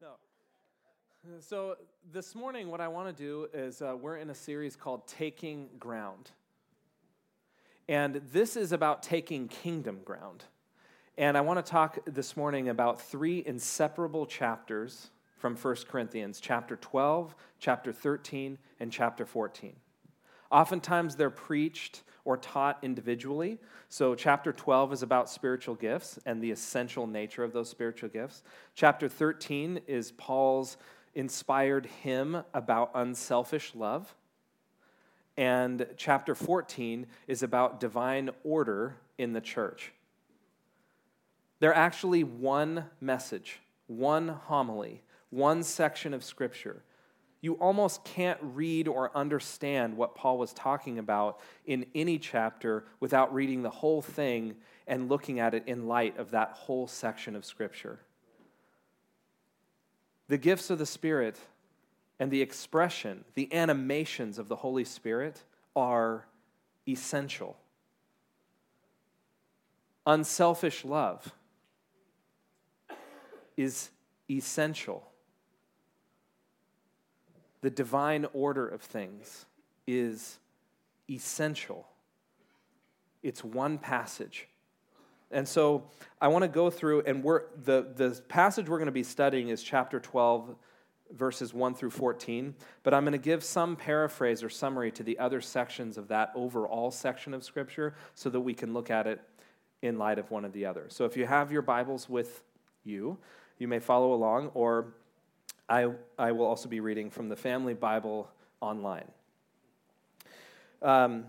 No. So this morning, what I want to do is uh, we're in a series called Taking Ground. And this is about taking kingdom ground. And I want to talk this morning about three inseparable chapters from 1 Corinthians chapter 12, chapter 13, and chapter 14. Oftentimes they're preached or taught individually. So, chapter 12 is about spiritual gifts and the essential nature of those spiritual gifts. Chapter 13 is Paul's inspired hymn about unselfish love. And chapter 14 is about divine order in the church. They're actually one message, one homily, one section of Scripture. You almost can't read or understand what Paul was talking about in any chapter without reading the whole thing and looking at it in light of that whole section of Scripture. The gifts of the Spirit and the expression, the animations of the Holy Spirit are essential. Unselfish love is essential. The divine order of things is essential. It's one passage. And so I want to go through, and we're, the, the passage we're going to be studying is chapter 12, verses 1 through 14. But I'm going to give some paraphrase or summary to the other sections of that overall section of Scripture so that we can look at it in light of one of the other. So if you have your Bibles with you, you may follow along, or I, I will also be reading from the Family Bible online. Um,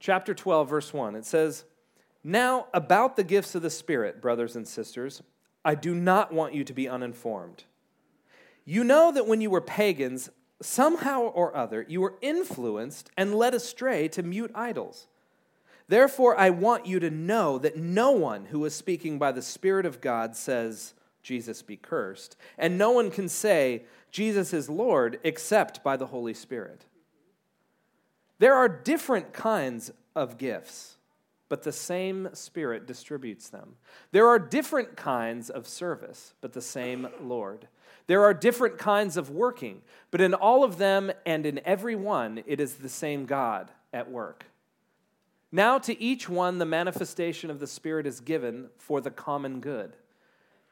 chapter 12, verse 1, it says, Now about the gifts of the Spirit, brothers and sisters, I do not want you to be uninformed. You know that when you were pagans, somehow or other, you were influenced and led astray to mute idols. Therefore, I want you to know that no one who is speaking by the Spirit of God says, Jesus be cursed. And no one can say, Jesus is Lord, except by the Holy Spirit. There are different kinds of gifts, but the same Spirit distributes them. There are different kinds of service, but the same Lord. There are different kinds of working, but in all of them and in every one, it is the same God at work. Now, to each one, the manifestation of the Spirit is given for the common good.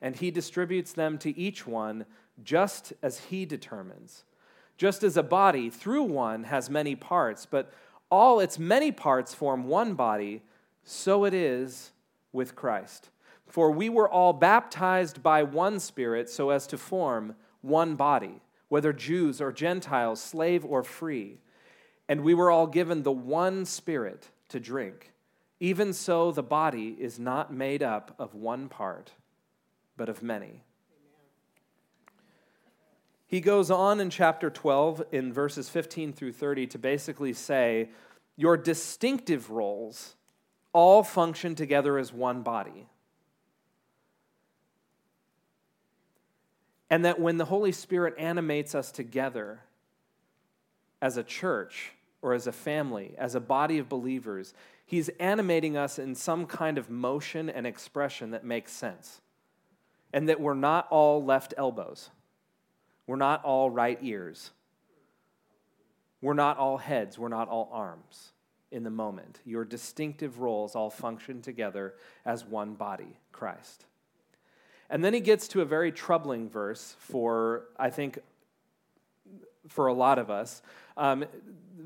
and he distributes them to each one just as he determines. Just as a body through one has many parts, but all its many parts form one body, so it is with Christ. For we were all baptized by one Spirit so as to form one body, whether Jews or Gentiles, slave or free. And we were all given the one Spirit to drink. Even so, the body is not made up of one part but of many. He goes on in chapter 12, in verses 15 through 30, to basically say, Your distinctive roles all function together as one body. And that when the Holy Spirit animates us together as a church or as a family, as a body of believers, He's animating us in some kind of motion and expression that makes sense and that we're not all left elbows. We're not all right ears. We're not all heads. We're not all arms in the moment. Your distinctive roles all function together as one body, Christ. And then he gets to a very troubling verse for, I think, for a lot of us. Um,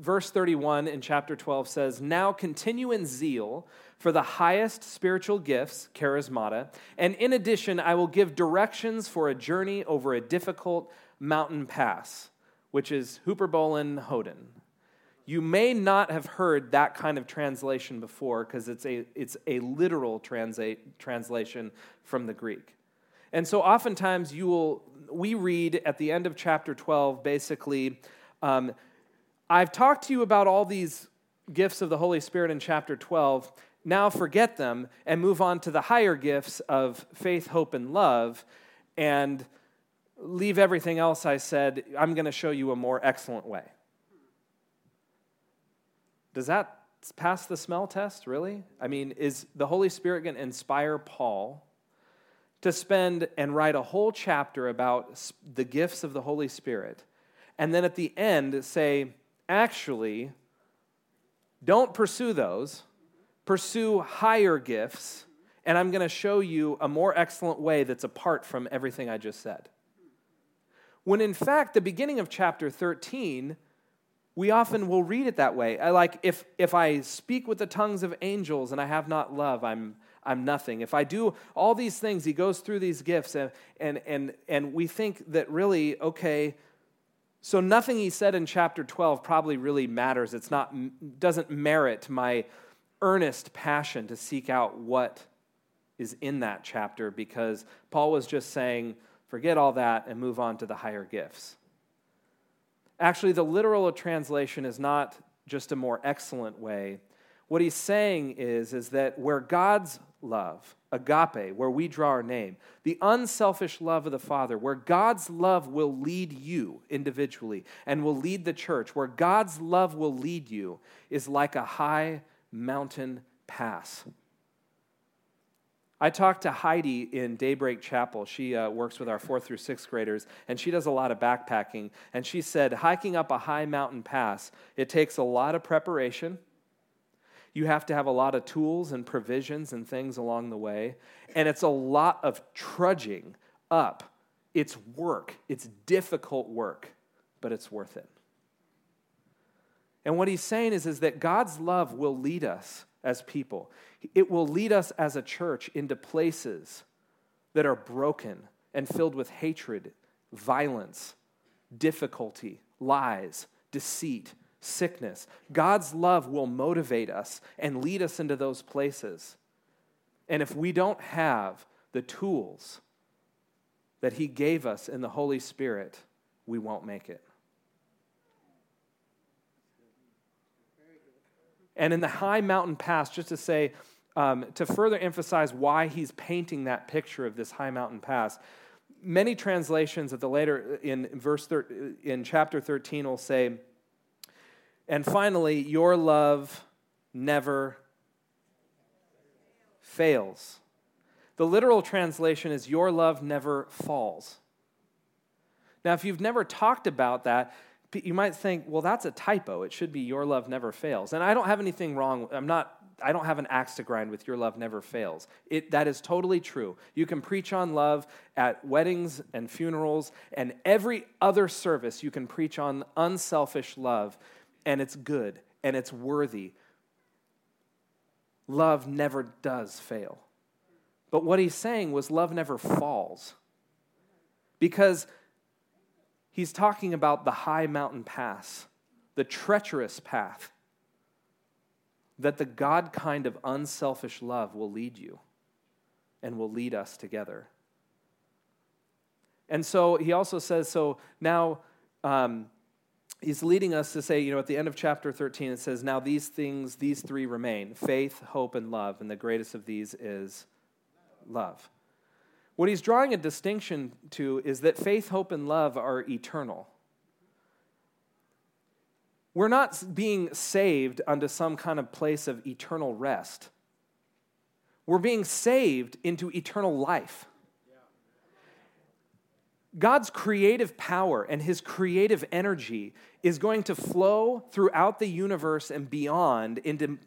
verse 31 in chapter 12 says, Now continue in zeal for the highest spiritual gifts, charismata, and in addition, I will give directions for a journey over a difficult mountain pass, which is Hyperbolen Hodon. You may not have heard that kind of translation before because it's a, it's a literal translate, translation from the Greek. And so oftentimes you will we read at the end of chapter 12 basically, um, I've talked to you about all these gifts of the Holy Spirit in chapter 12. Now forget them and move on to the higher gifts of faith, hope, and love, and leave everything else I said. I'm going to show you a more excellent way. Does that pass the smell test, really? I mean, is the Holy Spirit going to inspire Paul to spend and write a whole chapter about the gifts of the Holy Spirit, and then at the end say, actually, don't pursue those, pursue higher gifts, and I'm going to show you a more excellent way that's apart from everything I just said. When in fact, the beginning of chapter 13 we often will read it that way. I like if if I speak with the tongues of angels and I have not love, I'm I'm nothing. If I do all these things, he goes through these gifts and and and and we think that really okay, so nothing he said in chapter 12 probably really matters. It's not doesn't merit my earnest passion to seek out what is in that chapter because Paul was just saying, forget all that and move on to the higher gifts. Actually, the literal translation is not just a more excellent way. What he's saying is, is that where God's love, agape, where we draw our name, the unselfish love of the Father, where God's love will lead you individually and will lead the church, where God's love will lead you, is like a high mountain pass. I talked to Heidi in Daybreak Chapel. She uh, works with our fourth through sixth graders, and she does a lot of backpacking. And she said, hiking up a high mountain pass, it takes a lot of preparation. You have to have a lot of tools and provisions and things along the way. And it's a lot of trudging up. It's work, it's difficult work, but it's worth it. And what he's saying is, is that God's love will lead us as people. It will lead us as a church into places that are broken and filled with hatred, violence, difficulty, lies, deceit, sickness. God's love will motivate us and lead us into those places. And if we don't have the tools that He gave us in the Holy Spirit, we won't make it. And in the high mountain pass, just to say, um, to further emphasize why he's painting that picture of this high mountain pass, many translations at the later in verse thir- in chapter 13 will say, and finally, your love never fails. The literal translation is, Your love never falls. Now, if you've never talked about that, you might think, well, that's a typo. It should be your love never fails. And I don't have anything wrong. I'm not, I don't have an axe to grind with your love never fails. It, that is totally true. You can preach on love at weddings and funerals and every other service. You can preach on unselfish love, and it's good and it's worthy. Love never does fail. But what he's saying was love never falls. Because He's talking about the high mountain pass, the treacherous path that the God kind of unselfish love will lead you and will lead us together. And so he also says, so now um, he's leading us to say, you know, at the end of chapter 13, it says, now these things, these three remain faith, hope, and love. And the greatest of these is love. What he's drawing a distinction to is that faith, hope, and love are eternal. We're not being saved unto some kind of place of eternal rest. We're being saved into eternal life. God's creative power and his creative energy is going to flow throughout the universe and beyond into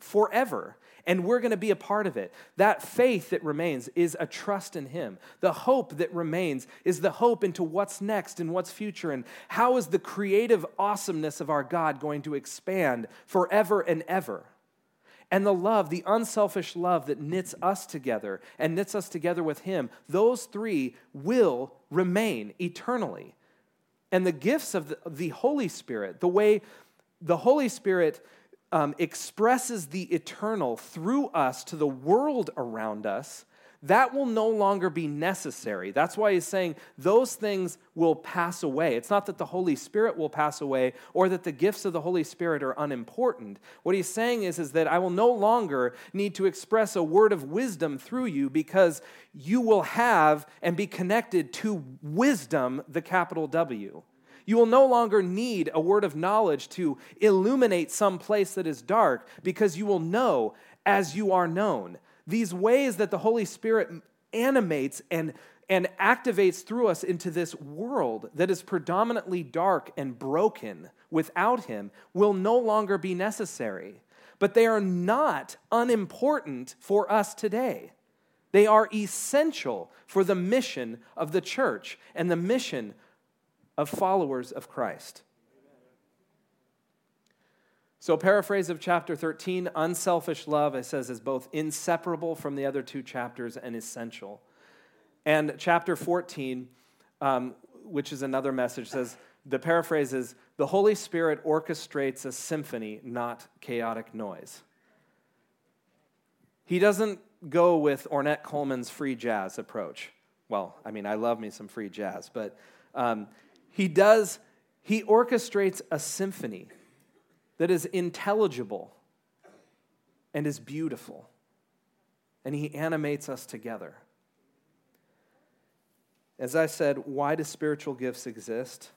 forever and we're going to be a part of it. That faith that remains is a trust in Him. The hope that remains is the hope into what's next and what's future, and how is the creative awesomeness of our God going to expand forever and ever. And the love, the unselfish love that knits us together and knits us together with Him, those three will remain eternally. And the gifts of the, Holy Spirit, the way the Holy Spirit um, expresses the eternal through us to the world around us, that will no longer be necessary. That's why he's saying those things will pass away. It's not that the Holy Spirit will pass away or that the gifts of the Holy Spirit are unimportant. What he's saying is, is that I will no longer need to express a word of wisdom through you because you will have and be connected to wisdom, the capital W. You will no longer need a word of knowledge to illuminate some place that is dark because you will know as you are known these ways that the Holy Spirit animates and, and activates through us into this world that is predominantly dark and broken without Him will no longer be necessary. But they are not unimportant for us today. They are essential for the mission of the church and the mission of followers of Christ. So, paraphrase of chapter 13 unselfish love, it says, is both inseparable from the other two chapters and essential. And chapter 14, um, which is another message, says, the paraphrase is, the Holy Spirit orchestrates a symphony, not chaotic noise. He doesn't go with Ornette Coleman's free jazz approach. Well, I mean, I love me some free jazz, but um, he does, he orchestrates a symphony that is intelligible and is beautiful. And He animates us together. As I said, why do spiritual gifts exist?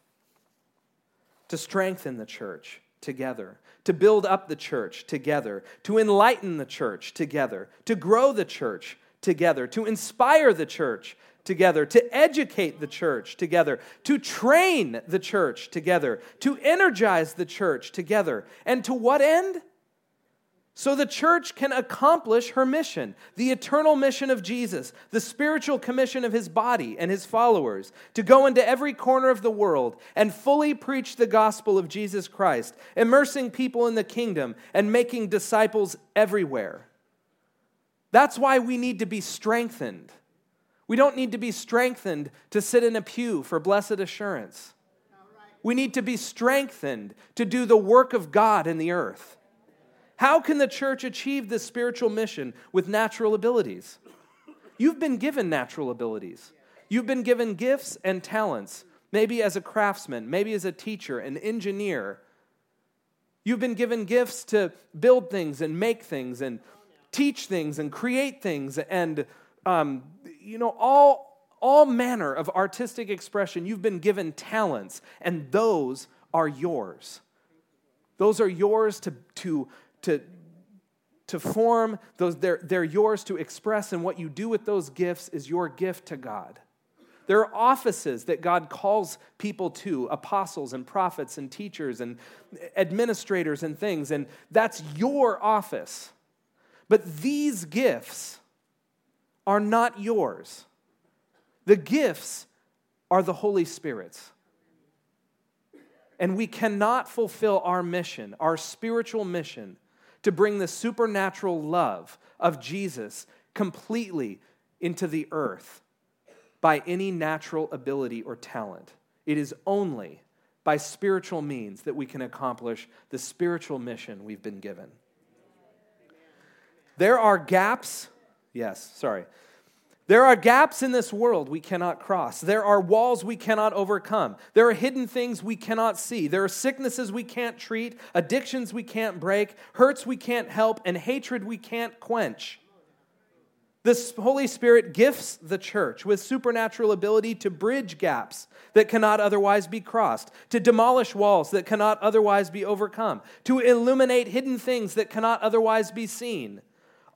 To strengthen the church together, to build up the church together, to enlighten the church together, to grow the church together, to inspire the church together, to educate the church together, to train the church together, to energize the church together. And to what end? So the church can accomplish her mission, the eternal mission of Jesus, the spiritual commission of his body and his followers, to go into every corner of the world and fully preach the gospel of Jesus Christ, immersing people in the kingdom and making disciples everywhere. That's why we need to be strengthened. We don't need to be strengthened to sit in a pew for blessed assurance. We need to be strengthened to do the work of God in the earth. How can the church achieve this spiritual mission with natural abilities? You've been given natural abilities. You've been given gifts and talents, maybe as a craftsman, maybe as a teacher, an engineer. You've been given gifts to build things and make things and teach things and create things and um, you know, all, all manner of artistic expression. You've been given talents, and those are yours. Those are yours to, to, to, to form, those, they're, they're yours to express, and what you do with those gifts is your gift to God. There are offices that God calls people to apostles and prophets and teachers and administrators and things, and that's your office. But these gifts are not yours. The gifts are the Holy Spirit's. And we cannot fulfill our mission, our spiritual mission, to bring the supernatural love of Jesus completely into the earth by any natural ability or talent. It is only by spiritual means that we can accomplish the spiritual mission we've been given. There are gaps Yes, sorry. There are gaps in this world we cannot cross. There are walls we cannot overcome. There are hidden things we cannot see. There are sicknesses we can't treat, addictions we can't break, hurts we can't help, and hatred we can't quench. The Holy Spirit gifts the church with supernatural ability to bridge gaps that cannot otherwise be crossed, to demolish walls that cannot otherwise be overcome, to illuminate hidden things that cannot otherwise be seen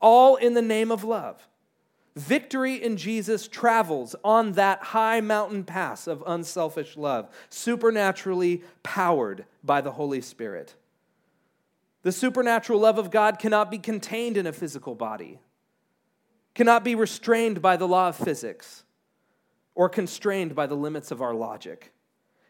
all in the name of love. Victory in Jesus travels on that high mountain pass of unselfish love, supernaturally powered by the Holy Spirit. The supernatural love of God cannot be contained in a physical body, cannot be restrained by the law of physics, or constrained by the limits of our logic.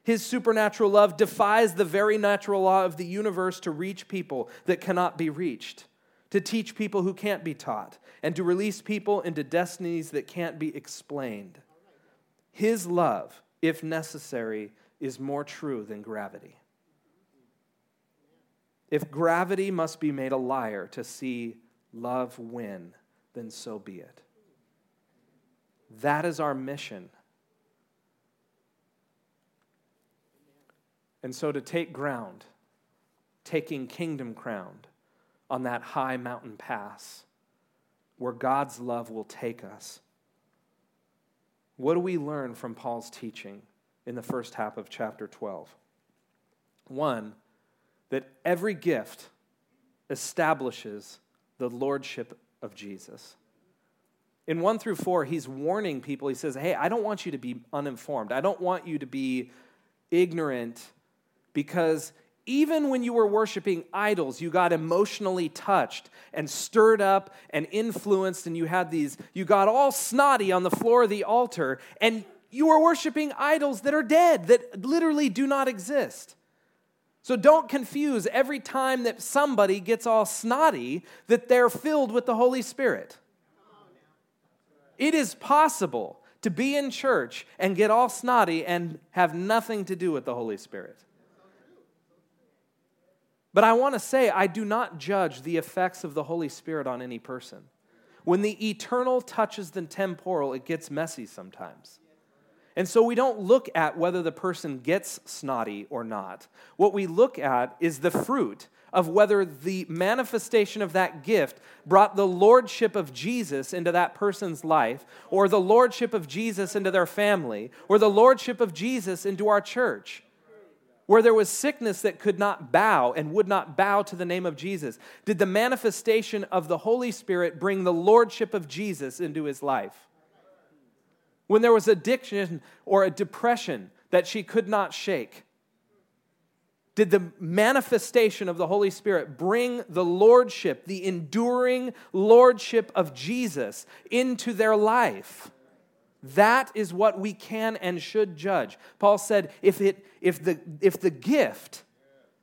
His supernatural love defies the very natural law of the universe to reach people that cannot be reached to teach people who can't be taught, and to release people into destinies that can't be explained. His love, if necessary, is more true than gravity. If gravity must be made a liar to see love win, then so be it. That is our mission. And so to take ground, taking kingdom ground on that high mountain pass where God's love will take us. What do we learn from Paul's teaching in the first half of chapter 12? One, that every gift establishes the lordship of Jesus. In 1 through 4, he's warning people. He says, Hey, I don't want you to be uninformed. I don't want you to be ignorant because even when you were worshiping idols, you got emotionally touched and stirred up and influenced, and you had these, you got all snotty on the floor of the altar, and you were worshiping idols that are dead, that literally do not exist. So don't confuse every time that somebody gets all snotty that they're filled with the Holy Spirit. It is possible to be in church and get all snotty and have nothing to do with the Holy Spirit. But I want to say, I do not judge the effects of the Holy Spirit on any person. When the eternal touches the temporal, it gets messy sometimes. And so we don't look at whether the person gets snotty or not. What we look at is the fruit of whether the manifestation of that gift brought the lordship of Jesus into that person's life, or the lordship of Jesus into their family, or the lordship of Jesus into our church where there was sickness that could not bow and would not bow to the name of Jesus? Did the manifestation of the Holy Spirit bring the lordship of Jesus into his life? When there was addiction or a depression that she could not shake, did the manifestation of the Holy Spirit bring the lordship, the enduring lordship of Jesus into their life? That is what we can and should judge. Paul said, if, it, if, the, if the gift,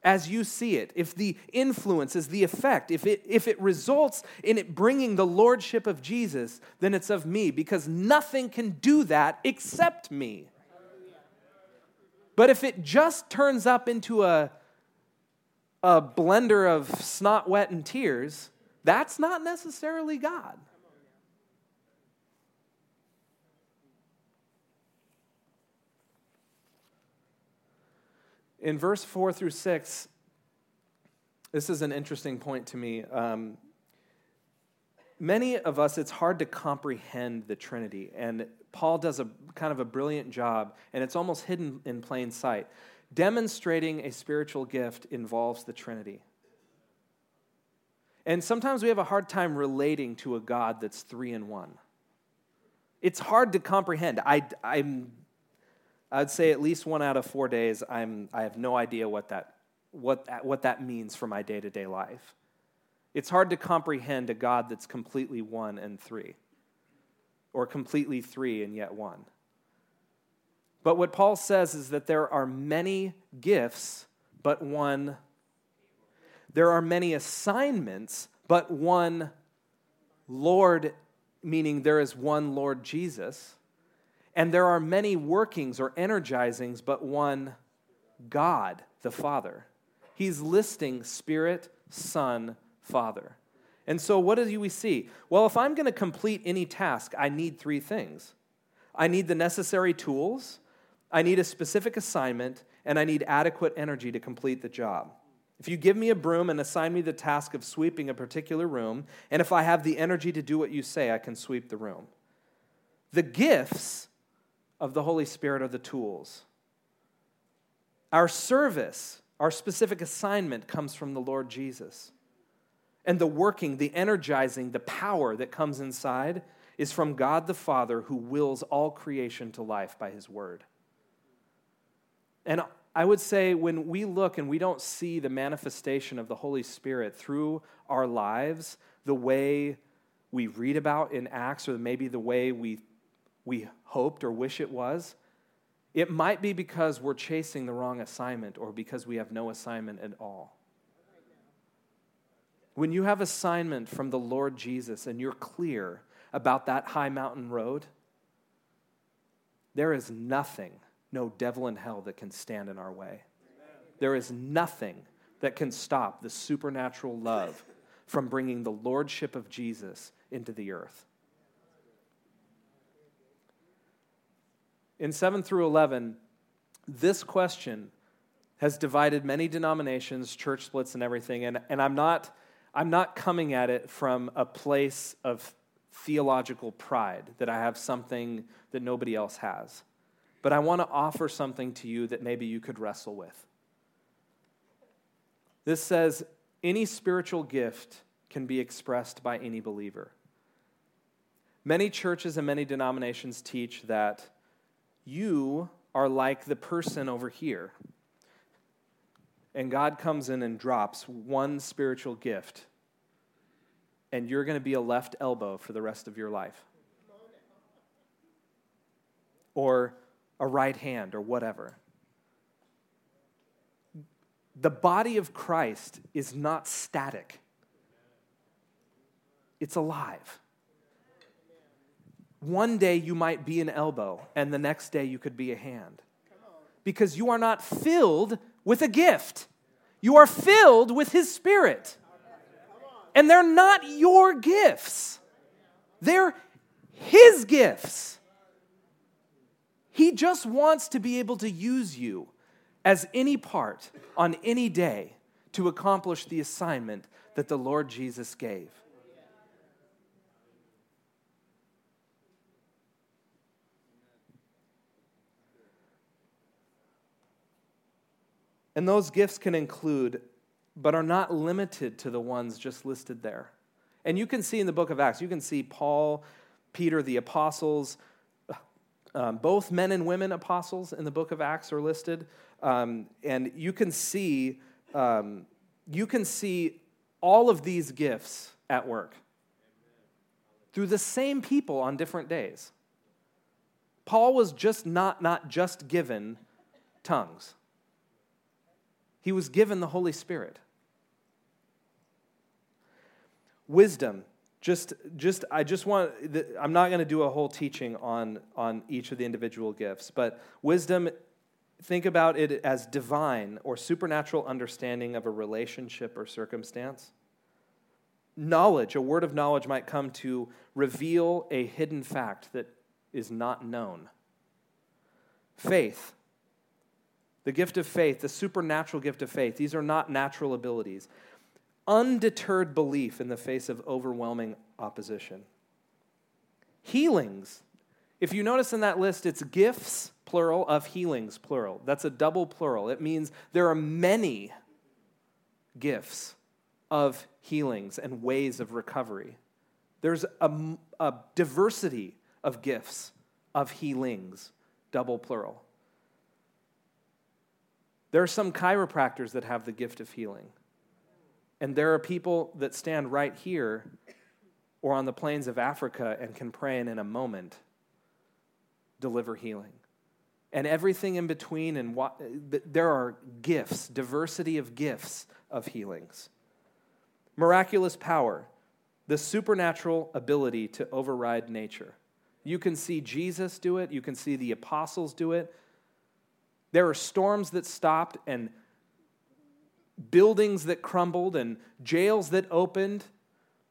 as you see it, if the influence is the effect, if it, if it results in it bringing the lordship of Jesus, then it's of me, because nothing can do that except me. But if it just turns up into a, a blender of snot, wet, and tears, that's not necessarily God. In verse 4 through 6, this is an interesting point to me. Um, many of us, it's hard to comprehend the Trinity, and Paul does a kind of a brilliant job, and it's almost hidden in plain sight. Demonstrating a spiritual gift involves the Trinity. And sometimes we have a hard time relating to a God that's three in one. It's hard to comprehend. I, I'm I'd say at least one out of four days, I'm, I have no idea what that, what, what that means for my day to day life. It's hard to comprehend a God that's completely one and three, or completely three and yet one. But what Paul says is that there are many gifts, but one. There are many assignments, but one Lord, meaning there is one Lord Jesus. And there are many workings or energizings, but one God, the Father. He's listing Spirit, Son, Father. And so, what do we see? Well, if I'm going to complete any task, I need three things I need the necessary tools, I need a specific assignment, and I need adequate energy to complete the job. If you give me a broom and assign me the task of sweeping a particular room, and if I have the energy to do what you say, I can sweep the room. The gifts of the Holy Spirit are the tools. Our service, our specific assignment comes from the Lord Jesus. And the working, the energizing, the power that comes inside is from God the Father who wills all creation to life by his word. And I would say when we look and we don't see the manifestation of the Holy Spirit through our lives, the way we read about in Acts, or maybe the way we we hoped or wish it was, it might be because we're chasing the wrong assignment or because we have no assignment at all. When you have assignment from the Lord Jesus and you're clear about that high mountain road, there is nothing, no devil in hell that can stand in our way. There is nothing that can stop the supernatural love from bringing the lordship of Jesus into the earth. In 7 through 11, this question has divided many denominations, church splits, and everything. And, and I'm, not, I'm not coming at it from a place of theological pride that I have something that nobody else has. But I want to offer something to you that maybe you could wrestle with. This says any spiritual gift can be expressed by any believer. Many churches and many denominations teach that you are like the person over here. And God comes in and drops one spiritual gift, and you're going to be a left elbow for the rest of your life. Or a right hand, or whatever. The body of Christ is not static, it's alive. One day you might be an elbow, and the next day you could be a hand. Because you are not filled with a gift, you are filled with His Spirit. And they're not your gifts, they're His gifts. He just wants to be able to use you as any part on any day to accomplish the assignment that the Lord Jesus gave. And those gifts can include, but are not limited to the ones just listed there. And you can see in the book of Acts, you can see Paul, Peter, the apostles, um, both men and women apostles in the book of Acts are listed. Um, and you can see, um, you can see all of these gifts at work through the same people on different days. Paul was just not, not just given tongues he was given the Holy Spirit. Wisdom. Just, just, I just want, I'm not going to do a whole teaching on, on each of the individual gifts, but wisdom, think about it as divine or supernatural understanding of a relationship or circumstance. Knowledge, a word of knowledge might come to reveal a hidden fact that is not known. Faith, the gift of faith, the supernatural gift of faith, these are not natural abilities. Undeterred belief in the face of overwhelming opposition. Healings. If you notice in that list, it's gifts, plural, of healings, plural. That's a double plural. It means there are many gifts of healings and ways of recovery. There's a, a diversity of gifts of healings, double plural. There are some chiropractors that have the gift of healing. And there are people that stand right here or on the plains of Africa and can pray and in a moment deliver healing. And everything in between, and what, there are gifts, diversity of gifts of healings. Miraculous power, the supernatural ability to override nature. You can see Jesus do it, you can see the apostles do it, there are storms that stopped and buildings that crumbled and jails that opened.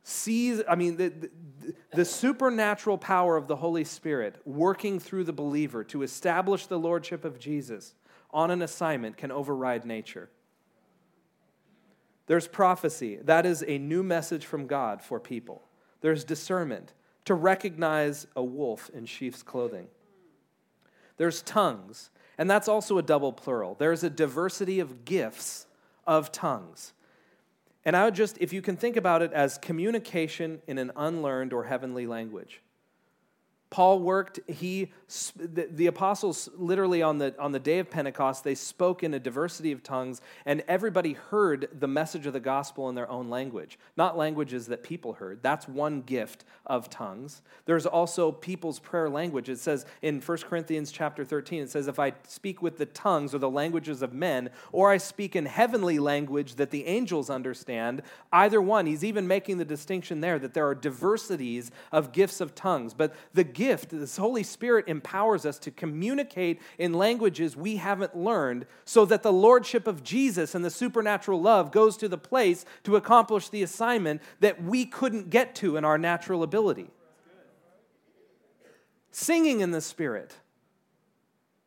Seas, I mean, the, the, the, supernatural power of the Holy Spirit working through the believer to establish the lordship of Jesus on an assignment can override nature. There's prophecy. That is a new message from God for people. There's discernment to recognize a wolf in sheep's clothing. There's tongues. And that's also a double plural. There's a diversity of gifts of tongues. And I would just, if you can think about it as communication in an unlearned or heavenly language. Paul worked, he, the, the, apostles literally on the, on the day of Pentecost, they spoke in a diversity of tongues, and everybody heard the message of the gospel in their own language, not languages that people heard. That's one gift of tongues. There's also people's prayer language. It says in 1 Corinthians chapter 13, it says, If I speak with the tongues or the languages of men, or I speak in heavenly language that the angels understand, either one, he's even making the distinction there that there are diversities of gifts of tongues. But the gift, this Holy Spirit empowers us to communicate in languages we haven't learned so that the lordship of Jesus and the supernatural love goes to the place to accomplish the assignment that we couldn't get to in our natural ability. Singing in the Spirit.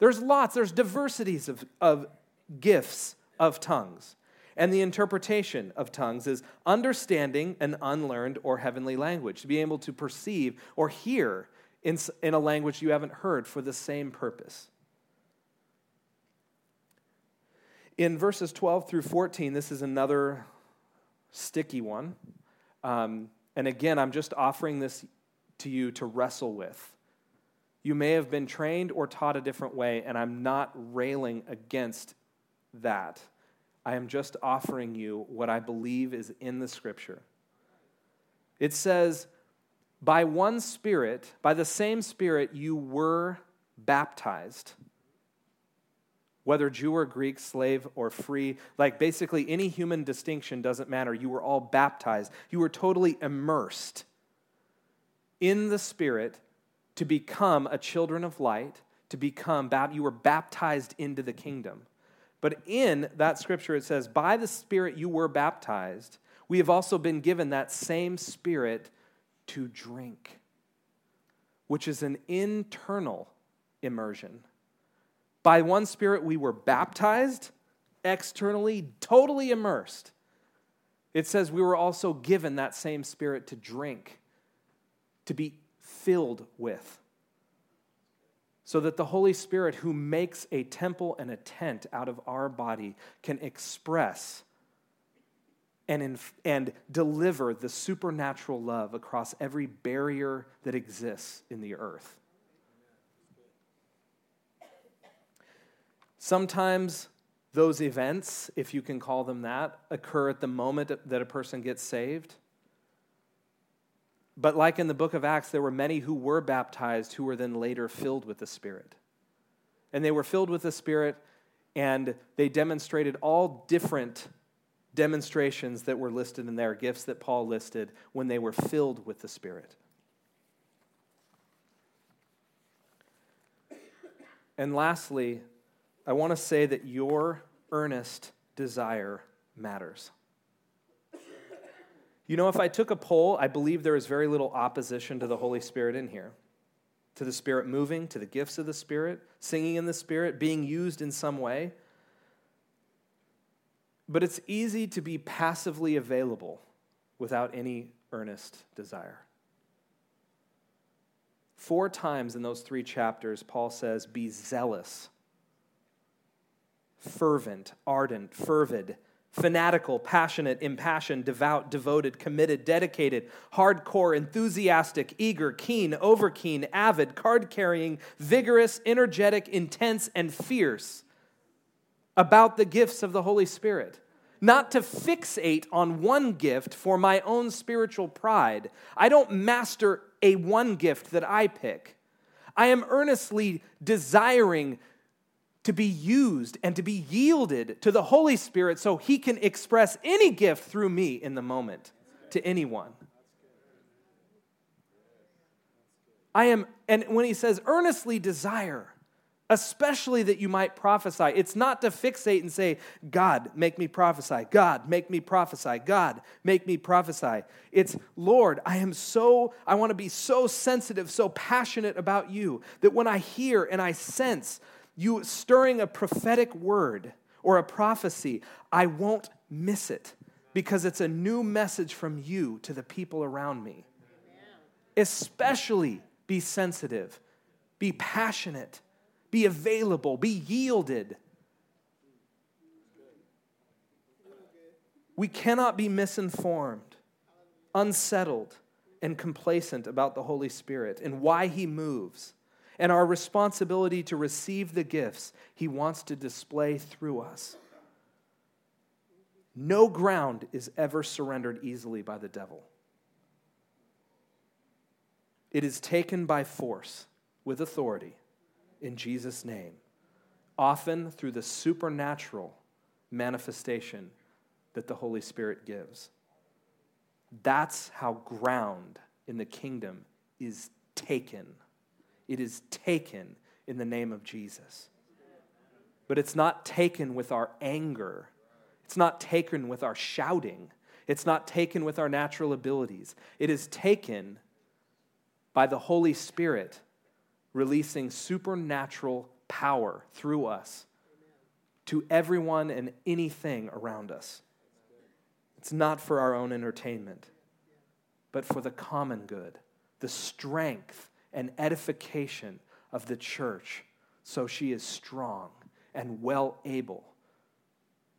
There's lots, there's diversities of, of gifts of tongues. And the interpretation of tongues is understanding an unlearned or heavenly language, to be able to perceive or hear in, in a language you haven't heard for the same purpose. In verses 12 through 14, this is another sticky one. Um, and again, I'm just offering this to you to wrestle with. You may have been trained or taught a different way, and I'm not railing against that. I am just offering you what I believe is in the scripture. It says, By one Spirit, by the same Spirit, you were baptized. Whether Jew or Greek, slave or free, like basically any human distinction doesn't matter. You were all baptized. You were totally immersed in the Spirit to become a children of light, to become, you were baptized into the kingdom. But in that scripture, it says, By the Spirit you were baptized. We have also been given that same Spirit to drink, which is an internal immersion. By one Spirit we were baptized, externally, totally immersed. It says we were also given that same Spirit to drink, to be filled with so that the Holy Spirit, who makes a temple and a tent out of our body, can express and, and deliver the supernatural love across every barrier that exists in the earth. Sometimes those events, if you can call them that, occur at the moment that a person gets saved. But like in the book of Acts, there were many who were baptized who were then later filled with the Spirit. And they were filled with the Spirit, and they demonstrated all different demonstrations that were listed in their gifts that Paul listed when they were filled with the Spirit. And lastly, I want to say that your earnest desire matters. You know, if I took a poll, I believe there is very little opposition to the Holy Spirit in here. To the Spirit moving, to the gifts of the Spirit, singing in the Spirit, being used in some way. But it's easy to be passively available without any earnest desire. Four times in those three chapters, Paul says, Be zealous, fervent, ardent, fervid, fanatical, passionate, impassioned, devout, devoted, committed, dedicated, hardcore, enthusiastic, eager, keen, overkeen, avid, card carrying, vigorous, energetic, intense, and fierce about the gifts of the Holy Spirit. Not to fixate on one gift for my own spiritual pride. I don't master a one gift that I pick. I am earnestly desiring to be used and to be yielded to the Holy Spirit so He can express any gift through me in the moment to anyone. I am, and when He says earnestly desire, especially that you might prophesy. It's not to fixate and say, God, make me prophesy. God, make me prophesy. God, make me prophesy. It's, Lord, I am so, I want to be so sensitive, so passionate about you that when I hear and I sense you stirring a prophetic word or a prophecy, I won't miss it because it's a new message from you to the people around me. Especially be sensitive, be passionate, be available, be yielded. We cannot be misinformed, unsettled, and complacent about the Holy Spirit and why He moves and our responsibility to receive the gifts He wants to display through us. No ground is ever surrendered easily by the devil. It is taken by force with authority in Jesus' name, often through the supernatural manifestation that the Holy Spirit gives. That's how ground in the kingdom is taken. It is taken in the name of Jesus. But it's not taken with our anger. It's not taken with our shouting. It's not taken with our natural abilities. It is taken by the Holy Spirit releasing supernatural power through us to everyone and anything around us. It's not for our own entertainment, but for the common good, the strength and edification of the church, so she is strong and well able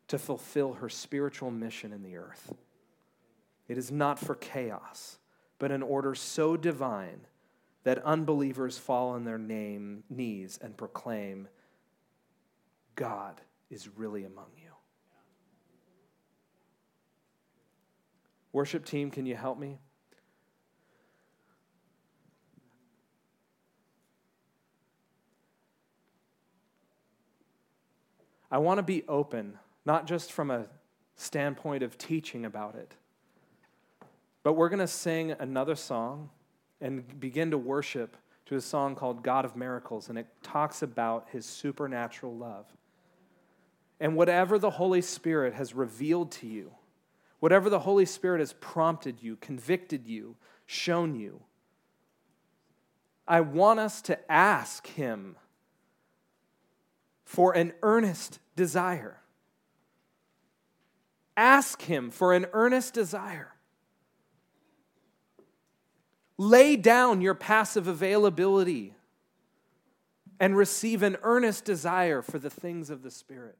to fulfill her spiritual mission in the earth. It is not for chaos, but an order so divine that unbelievers fall on their name, knees and proclaim, God is really among you. Worship team, can you help me? I want to be open, not just from a standpoint of teaching about it, but we're going to sing another song and begin to worship to a song called God of Miracles, and it talks about his supernatural love. And whatever the Holy Spirit has revealed to you, whatever the Holy Spirit has prompted you, convicted you, shown you, I want us to ask Him for an earnest desire. Ask Him for an earnest desire. Lay down your passive availability and receive an earnest desire for the things of the Spirit.